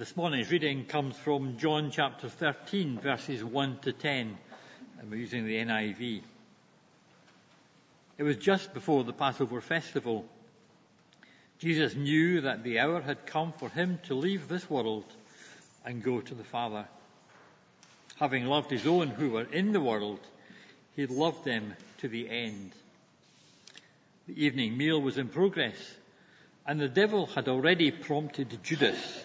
This morning's reading comes from John chapter 13, verses 1 to 10, and we're using the NIV. It was just before the Passover festival. Jesus knew that the hour had come for him to leave this world and go to the Father. Having loved his own who were in the world, he loved them to the end. The evening meal was in progress, and the devil had already prompted Judas,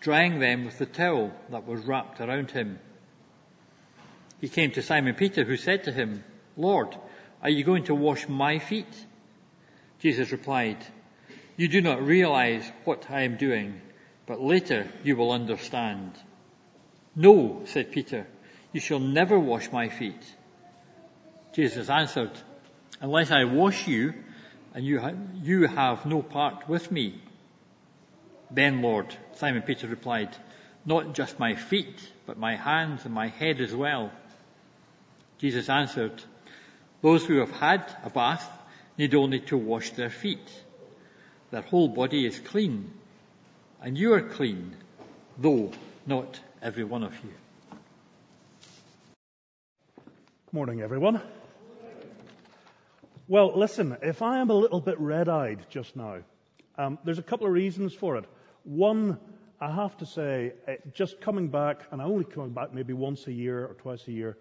drying them with the towel that was wrapped around him. He came to Simon Peter, who said to him, Lord, are you going to wash my feet? Jesus replied, You do not realize what I am doing, but later you will understand. No, said Peter, you shall never wash my feet. Jesus answered, Unless I wash you, and you, ha- you have no part with me. Then, Lord, Simon Peter replied, Not just my feet, but my hands and my head as well. Jesus answered, Those who have had a bath need only to wash their feet. Their whole body is clean, and you are clean, though not every one of you. Morning, everyone. Well, listen, if I am a little bit red eyed just now, um, there's a couple of reasons for it. One, I have to say, uh, just coming back, and I only coming back maybe once a year or twice a year,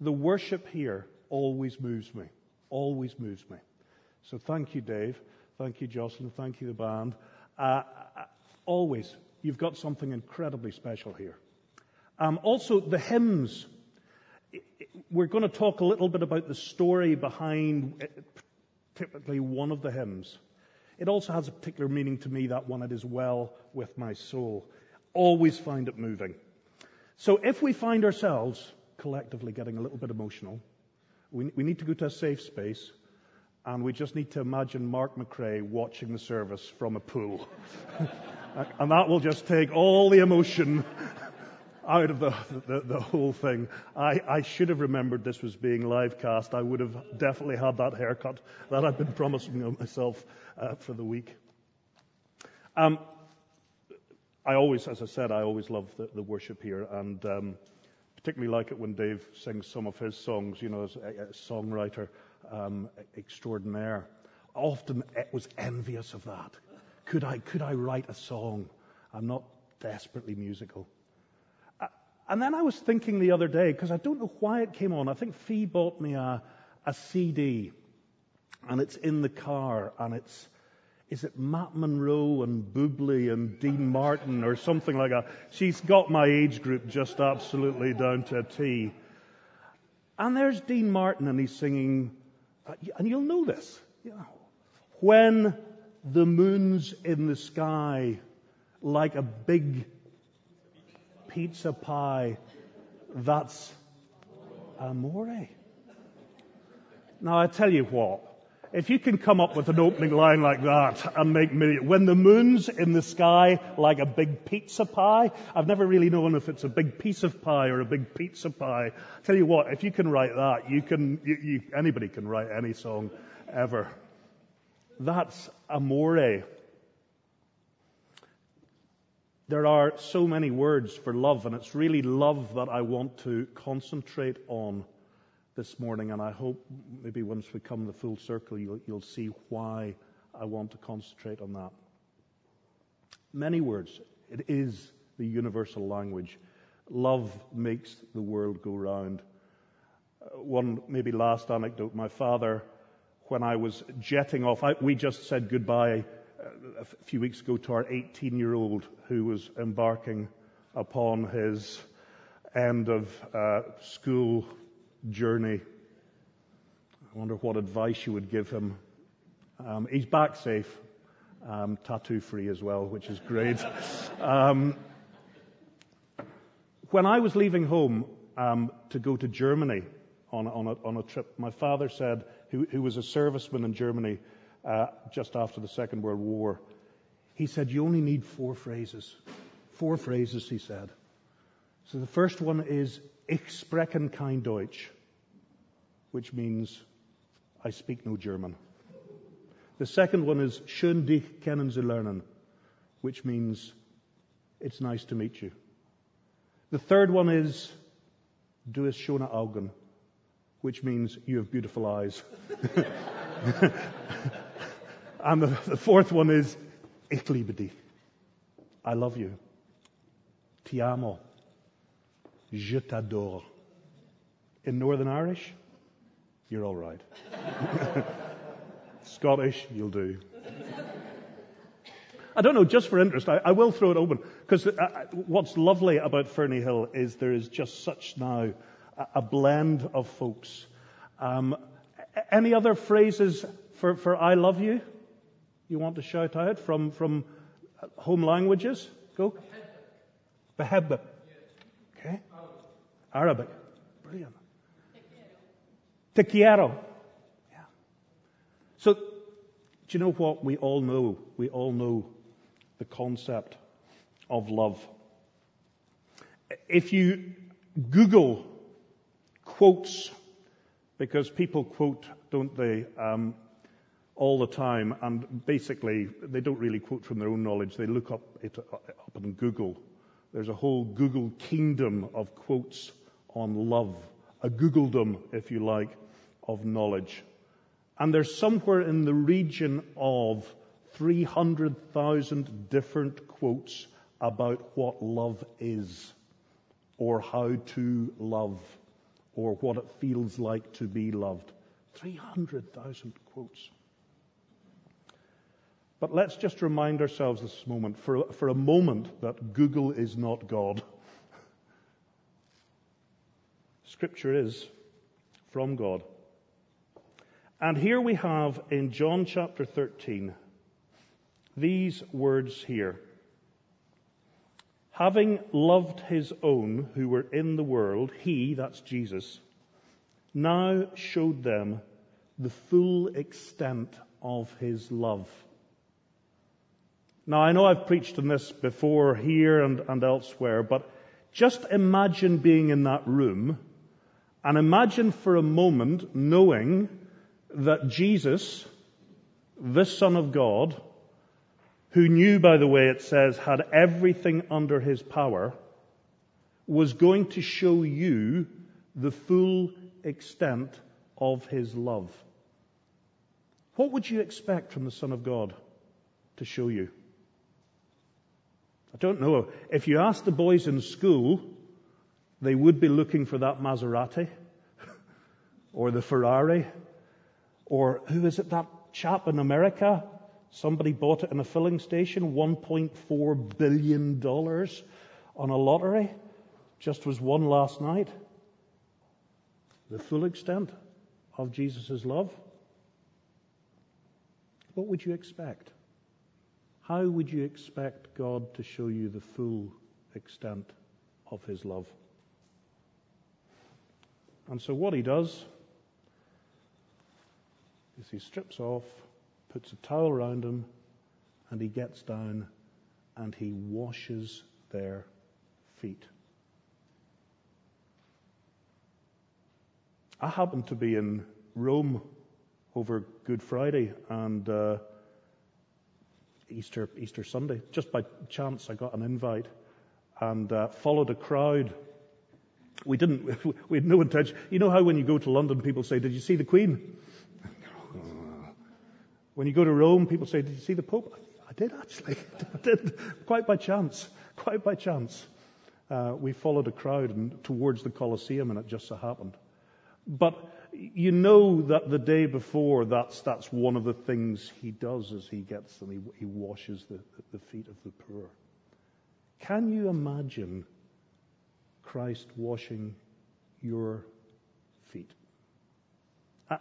the worship here always moves me. Always moves me. So thank you, Dave. Thank you, Jocelyn. Thank you, the band. Uh, uh always. You've got something incredibly special here. Um, also, the hymns we're going to talk a little bit about the story behind typically one of the hymns. It also has a particular meaning to me, that one, it is well with my soul. Always find it moving. So if we find ourselves collectively getting a little bit emotional, we, we need to go to a safe space and we just need to imagine Mark McRae watching the service from a pool. and that will just take all the emotion out of the, the, the whole thing. I, I, should have remembered this was being live cast. I would have definitely had that haircut that I've been promising myself uh, for the week. Um, I always, as I said, I always love the, the worship here, and um, particularly like it when Dave sings some of his songs. You know, as a, a songwriter um, extraordinaire. Often it was envious of that. Could I, could I write a song? I'm not desperately musical. And then I was thinking the other day, because I don't know why it came on. I think Fee bought me a, a CD, and it's in the car, and it's, is it Matt Monro and Bublé and Dean Martin or something like that? She's got my age group just absolutely down to a T. And there's Dean Martin, and he's singing, uh, and you'll know this, you know, when the moon's in the sky like a big pizza pie, that's amore. Now I tell you what, if you can come up with an opening line like that and make me, when the moon's in the sky like a big pizza pie, I've never really known if it's a big piece of pie or a big pizza pie. I tell you what, if you can write that, you can, you, you, anybody can write any song ever. That's amore. There are so many words for love, and it's really love that I want to concentrate on this morning. And I hope maybe once we come the full circle, you'll, you'll see why I want to concentrate on that. Many words. It is the universal language. Love makes the world go round. Uh, one maybe last anecdote. My father, when I was jetting off, I, we just said goodbye a few weeks ago to our 18 year old who was embarking upon his end of uh, school journey. I wonder what advice you would give him. Um, he's back safe, um, tattoo free as well, which is great. Um, When I was leaving home um, to go to Germany on, on, a, on a trip, my father said, who, who was a serviceman in Germany Uh, just after the Second World War, he said, You only need four phrases. Four phrases, he said. So the first one is Ich spreche kein Deutsch, which means I speak no German. The second one is Schön dich kennenzulernen, which means it's nice to meet you. The third one is Du hast schöne Augen, which means you have beautiful eyes. and the, the, fourth one is Ich liebe dich. I love you. Ti amo. Je t'adore. In Northern Irish, you're all right. Scottish, you'll do. I don't know, just for interest, I, I will throw it open. Because uh, what's lovely about Fernie Hill is there is just such now a, a blend of folks. Um, any other phrases for, for I love you you want to shout out from, from home languages? Go. Behebbe. Okay. Arabic. Brilliant. Te quiero. Yeah. So, do you know what we all know? We all know the concept of love. If you Google quotes, because people quote, don't they, um, all the time, and basically they don't really quote from their own knowledge. They look up it up on Google. There's a whole Google kingdom of quotes on love, a Googledom, if you like, of knowledge. And there's somewhere in the region of 300,000 different quotes about what love is, or how to love, or what it feels like to be loved. 300,000 quotes. But let's just remind ourselves this moment, for, for a moment, that Google is not God. Scripture is from God. And here we have in John chapter 13 these words here. Having loved his own who were in the world, he, that's Jesus, now showed them the full extent of his love. Now, I know I've preached on this before here and, and elsewhere, but just imagine being in that room and imagine for a moment knowing that Jesus, this Son of God, who knew, by the way, it says, had everything under his power, was going to show you the full extent of his love. What would you expect from the Son of God to show you? I don't know. If you ask the boys in school, they would be looking for that Maserati or the Ferrari or who is it, that chap in America Somebody bought it in a filling station, $1.4 billion on a lottery. Just was won last night. The full extent of Jesus' love. What would you expect? How would you expect God to show you the full extent of his love? And so what he does is he strips off puts a towel around him, and he gets down and he washes their feet. I happened to be in Rome over Good Friday and uh, Easter Easter Sunday. Just by chance, I got an invite and uh, followed a crowd. We didn't. We had no intention. You know how when you go to London, people say, "Did you see the Queen?" When you go to Rome, people say, Did you see the Pope? I did actually. I did. Quite by chance. Quite by chance. Uh, we followed a crowd and, towards the Colosseum and it just so happened. But you know that the day before, that's, that's one of the things he does as he gets them. He, he washes the, the feet of the poor. Can you imagine Christ washing your feet?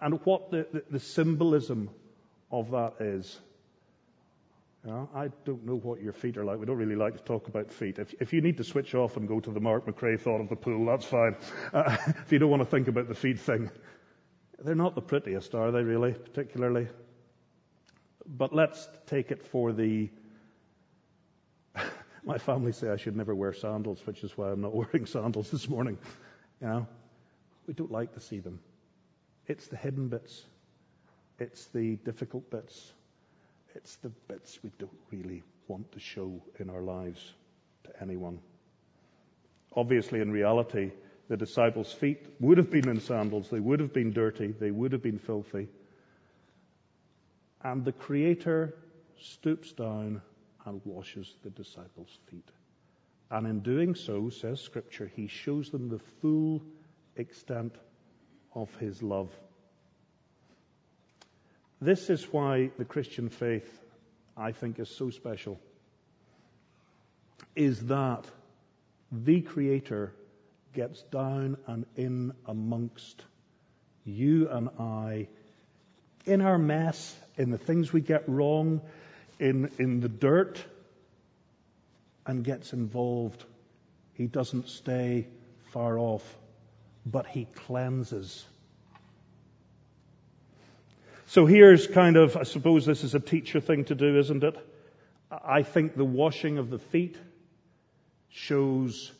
And what the, the, the symbolism of that is. Know, I don't know what your feet are like. We don't really like to talk about feet. If, if you need to switch off and go to the Mark McRae thought of the pool, that's fine. Uh, if you don't want to think about the feet thing. They're not the prettiest, are they really, particularly? But let's take it for the. My family say I should never wear sandals, which is why I'm not wearing sandals this morning. You know, we don't like to see them. It's the hidden bits. It's the difficult bits. It's the bits we don't really want to show in our lives to anyone. Obviously, in reality, the disciples' feet would have been in sandals, they would have been dirty, they would have been filthy. And the Creator stoops down and washes the disciples' feet. And in doing so, says Scripture, he shows them the full extent of his love. This is why the Christian faith, I think, is so special. Is that the Creator gets down and in amongst you and I in our mess, in the things we get wrong, in, in the dirt, and gets involved. He doesn't stay far off, but he cleanses. So here's kind of, I suppose this is a teacher thing to do, isn't it? I think the washing of the feet shows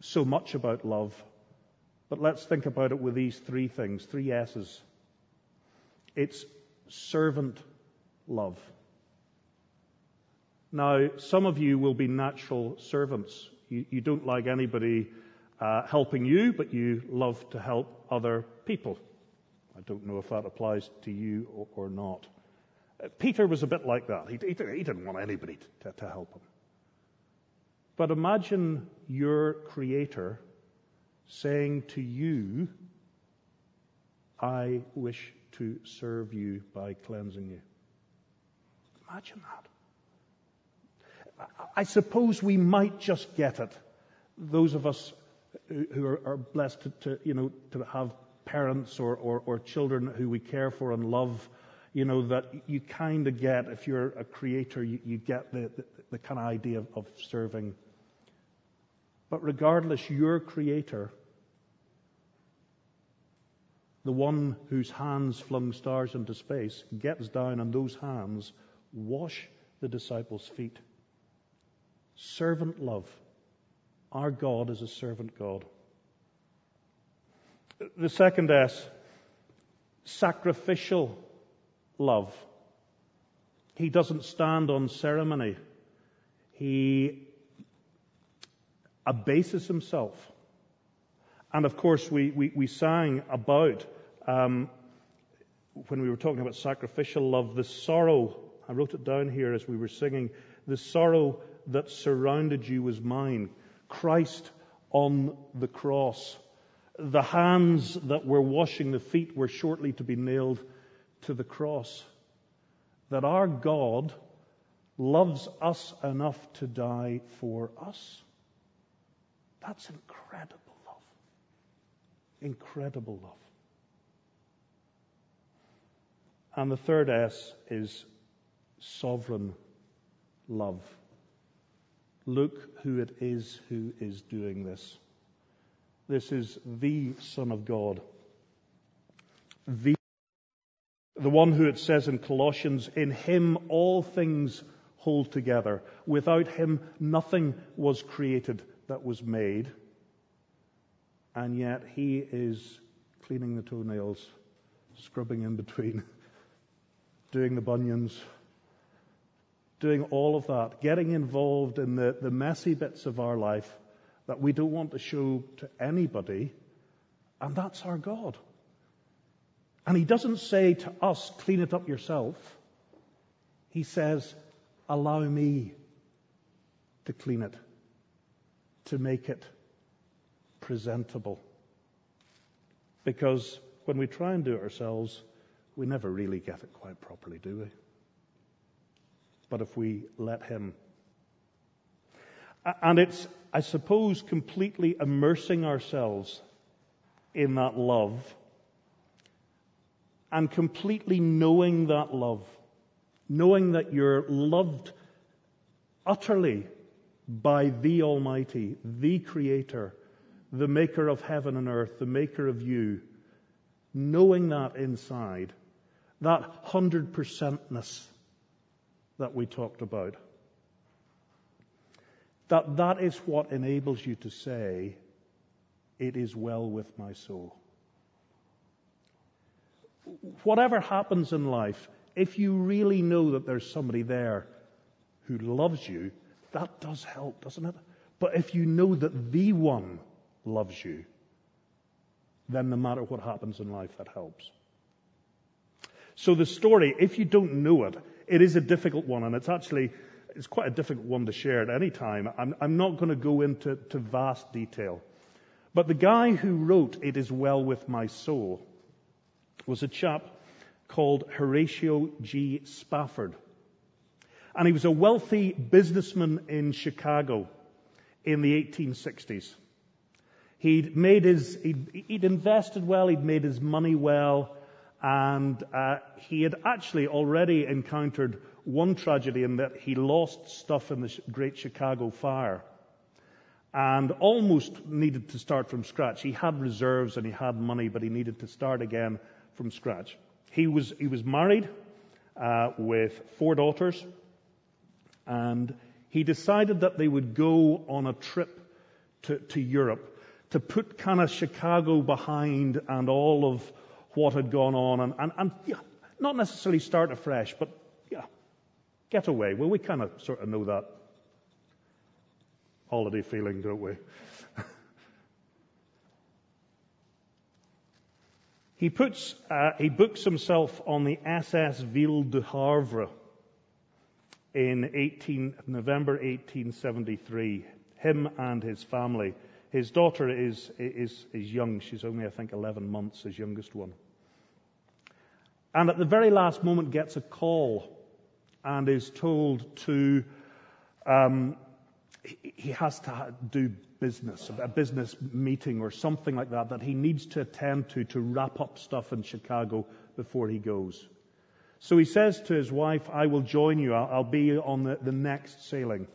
so much about love. But let's think about it with these three things, three S's. It's servant love. Now, some of you will be natural servants. You, you don't like anybody uh, helping you, but you love to help other people. I don't know if that applies to you or, or not. Uh, Peter was a bit like that. He, he, he didn't want anybody to, to help him. But imagine your Creator saying to you, I wish to serve you by cleansing you. Imagine that. I suppose we might just get it. Those of us who are, blessed to, to, you know, to have parents or, or, or, children who we care for and love, you know, that you kind of get, if you're a creator, you, you get the, the, the, kind of idea of, of serving. But regardless, your creator the one whose hands flung stars into space, gets down and those hands wash the disciples' feet. Servant love. Our God is a servant God. The second S, sacrificial love. He doesn't stand on ceremony. He abases himself. And of course, we, we, we sang about um, when we were talking about sacrificial love, the sorrow, I wrote it down here as we were singing, the sorrow that surrounded you was mine. Christ on the cross. The hands that were washing the feet were shortly to be nailed to the cross. That our God loves us enough to die for us. That's incredible love. Incredible love. And the third S is sovereign love. Look who it is who is doing this. This is the Son of God. The, the one who it says in Colossians, in him all things hold together. Without him nothing was created that was made. And yet he is cleaning the toenails, scrubbing in between doing the bunions, doing all of that, getting involved in the, the messy bits of our life that we don't want to show to anybody, and that's our God. And He doesn't say to us, clean it up yourself. He says, allow me to clean it, to make it presentable. Because when we try and do it ourselves, we never really get it quite properly, do we? But if we let Him. And it's, I suppose, completely immersing ourselves in that love and completely knowing that love knowing that you're loved utterly by the Almighty, the Creator, the Maker of heaven and earth, the Maker of you, knowing that inside, that hundred percentness that we talked about, that that is what enables you to say, it is well with my soul. Whatever happens in life, if you really know that there's somebody there who loves you, that does help, doesn't it? But if you know that the one loves you, then no matter what happens in life, that helps. So the story, if you don't know it, it is a difficult one, and it's actually it's quite a difficult one to share at any time. I'm, I'm not going to go into vast detail. But the guy who wrote It Is Well With My Soul was a chap called Horatio G. Spafford. And he was a wealthy businessman in Chicago in the 1860s. He'd made his, he'd, he'd invested well, he'd made his money well, and uh, he had actually already encountered one tragedy in that he lost stuff in the Great Chicago Fire and almost needed to start from scratch. He had reserves and he had money, but he needed to start again from scratch. He was, he was married uh, with four daughters, and he decided that they would go on a trip to, to Europe to put kind of Chicago behind and all of what had gone on, and, and, and yeah, not necessarily start afresh, but get away. Well, we kind of sort of know that holiday feeling, don't we? He puts, uh, he books himself on the SS Ville de Havre in 18, November 1873. Him and his family. His daughter is, is, is young. She's only, I think, 11 months, his youngest one. And at the very last moment gets a call and is told to, um, he has to do business, a business meeting or something like that, that he needs to attend to to wrap up stuff in Chicago before he goes. So he says to his wife, I will join you. I'll, be on the, the next sailing.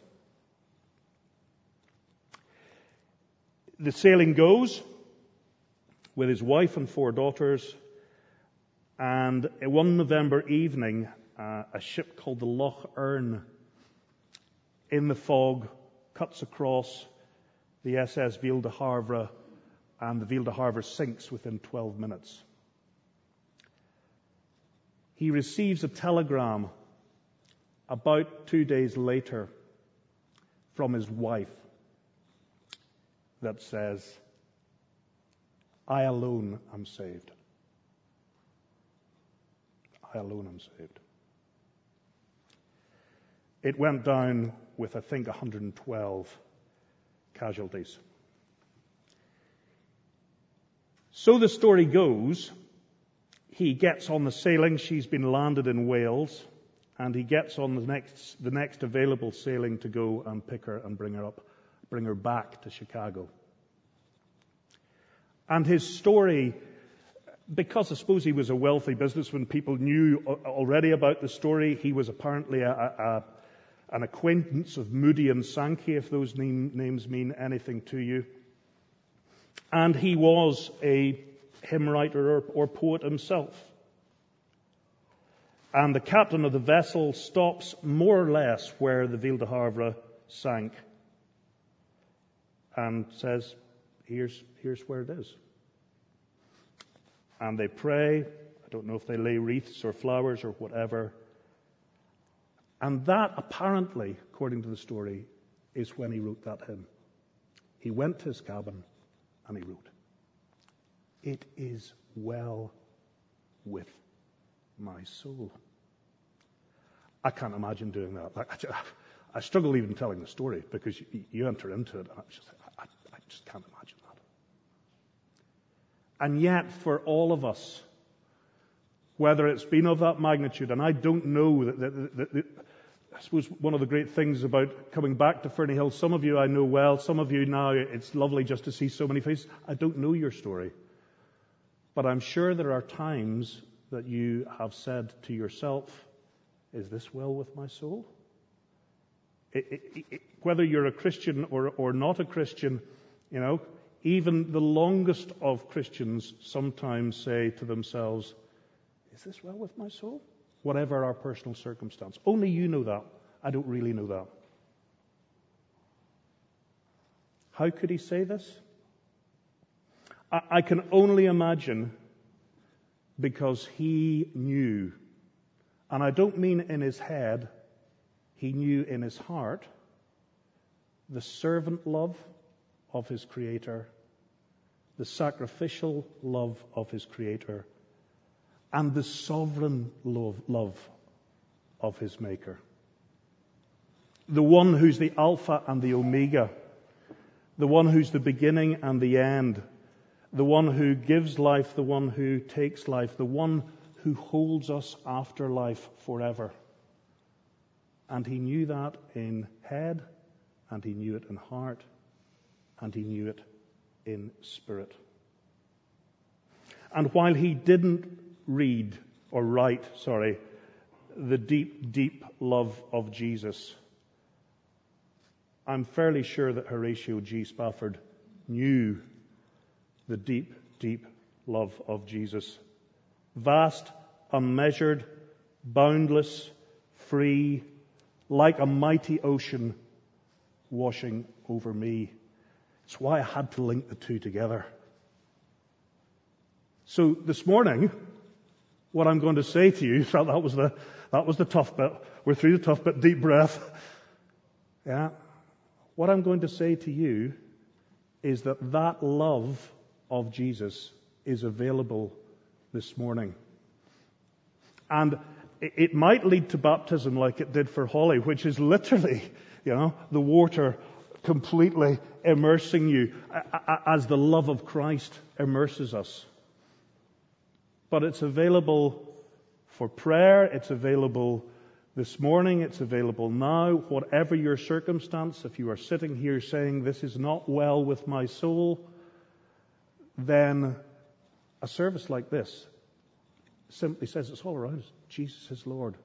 The sailing goes with his wife and four daughters. And one November evening, uh, a ship called the Loch Earn in the fog cuts across the SS Ville de Havre, and the Ville de Havre sinks within 12 minutes. He receives a telegram about two days later from his wife that says, I alone am saved. I alone am saved. It went down with, I think, 112 casualties. So the story goes, he gets on the sailing, she's been landed in Wales, and he gets on the next, the next available sailing to go and pick her and bring her up, bring her back to Chicago. And his story, because I suppose he was a wealthy businessman, people knew already about the story. He was apparently a, a, an acquaintance of Moody and Sankey, if those name, names mean anything to you. And he was a hymn writer or, or poet himself. And the captain of the vessel stops more or less where the Ville de Havre sank and says, here's, here's where it is. And they pray. I don't know if they lay wreaths or flowers or whatever. And that apparently, according to the story, is when he wrote that hymn. He went to his cabin and he wrote, It is well with my soul. I can't imagine doing that. I, I struggle even telling the story because you, you enter into it. and I just, I, I just can't imagine that. And yet, for all of us, whether it's been of that magnitude, and I don't know that, that, that, that I suppose one of the great things about coming back to Ferny Hill, some of you I know well, some of you now, it's lovely just to see so many faces. I don't know your story. But I'm sure there are times that you have said to yourself, Is this well with my soul? It, it, it, whether you're a Christian or, or not a Christian, you know, even the longest of Christians sometimes say to themselves, Is this well with my soul? Whatever our personal circumstance. Only you know that. I don't really know that. How could he say this? I, I can only imagine because he knew. And I don't mean in his head, he knew in his heart the servant love of his Creator, the sacrificial love of his Creator, and the sovereign love, love of his Maker. The one who's the Alpha and the Omega, the one who's the beginning and the end, the one who gives life, the one who takes life, the one who holds us after life forever. And he knew that in head, and he knew it in heart, and he knew it in spirit. And while he didn't read or write, sorry, the deep, deep love of Jesus, I'm fairly sure that Horatio G. Spafford knew the deep, deep love of Jesus. Vast, unmeasured, boundless, free, like a mighty ocean washing over me. It's why I had to link the two together. So this morning, what I'm going to say to you, that was the, that was the tough bit. We're through the tough bit, deep breath. Yeah. What I'm going to say to you is that that love of Jesus is available this morning. And it might lead to baptism like it did for Holly, which is literally, you know, the water completely immersing you as the love of Christ immerses us. But it's available for prayer, it's available this morning, it's available now, whatever your circumstance. If you are sitting here saying, This is not well with my soul, then a service like this simply says it's all around us. Jesus is Lord.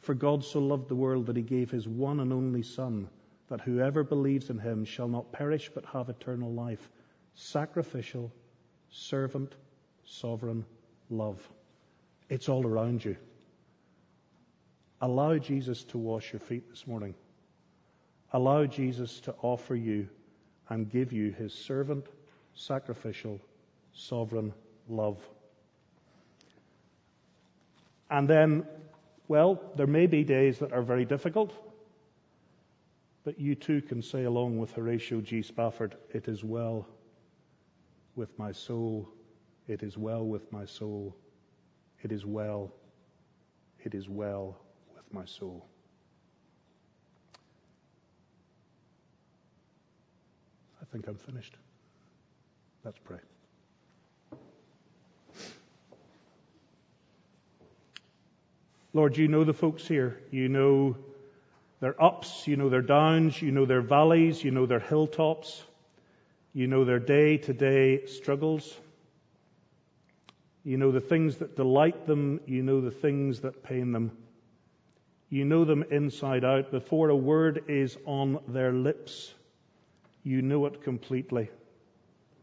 For God so loved the world that he gave his one and only Son, that whoever believes in him shall not perish but have eternal life. Sacrificial, servant, sovereign love. It's all around you. Allow Jesus to wash your feet this morning. Allow Jesus to offer you and give you his servant, sacrificial, sovereign love. And then, well, there may be days that are very difficult, but you too can say along with Horatio G. Spafford, it is well with my soul, it is well with my soul, it is well, it is well with my soul. I think I'm finished. Let's pray. Lord, you know the folks here. You know their ups, you know their downs, you know their valleys, you know their hilltops, you know their day to day struggles. You know the things that delight them, you know the things that pain them. You know them inside out. Before a word is on their lips, you know it completely.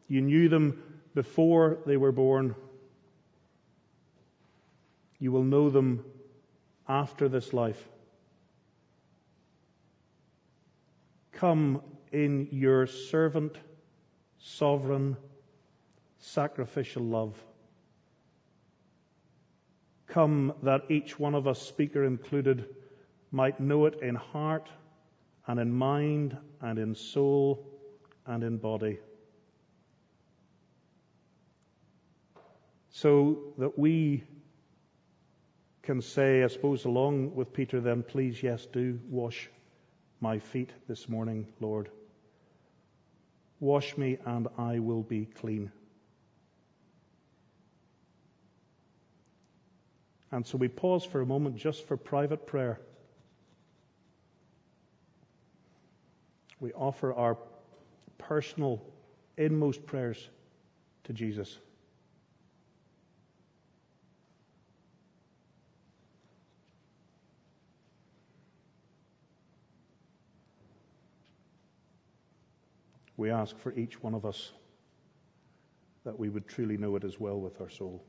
You knew them before they were born. You will know them after this life. Come in your servant, sovereign, sacrificial love. Come that each one of us, speaker included, might know it in heart and in mind and in soul and in body. So that we can say, I suppose, along with Peter, then, please, yes, do wash my feet this morning, Lord. Wash me and I will be clean. And so we pause for a moment just for private prayer. We offer our personal, inmost prayers to Jesus. We ask for each one of us that we would truly know it as well with our soul.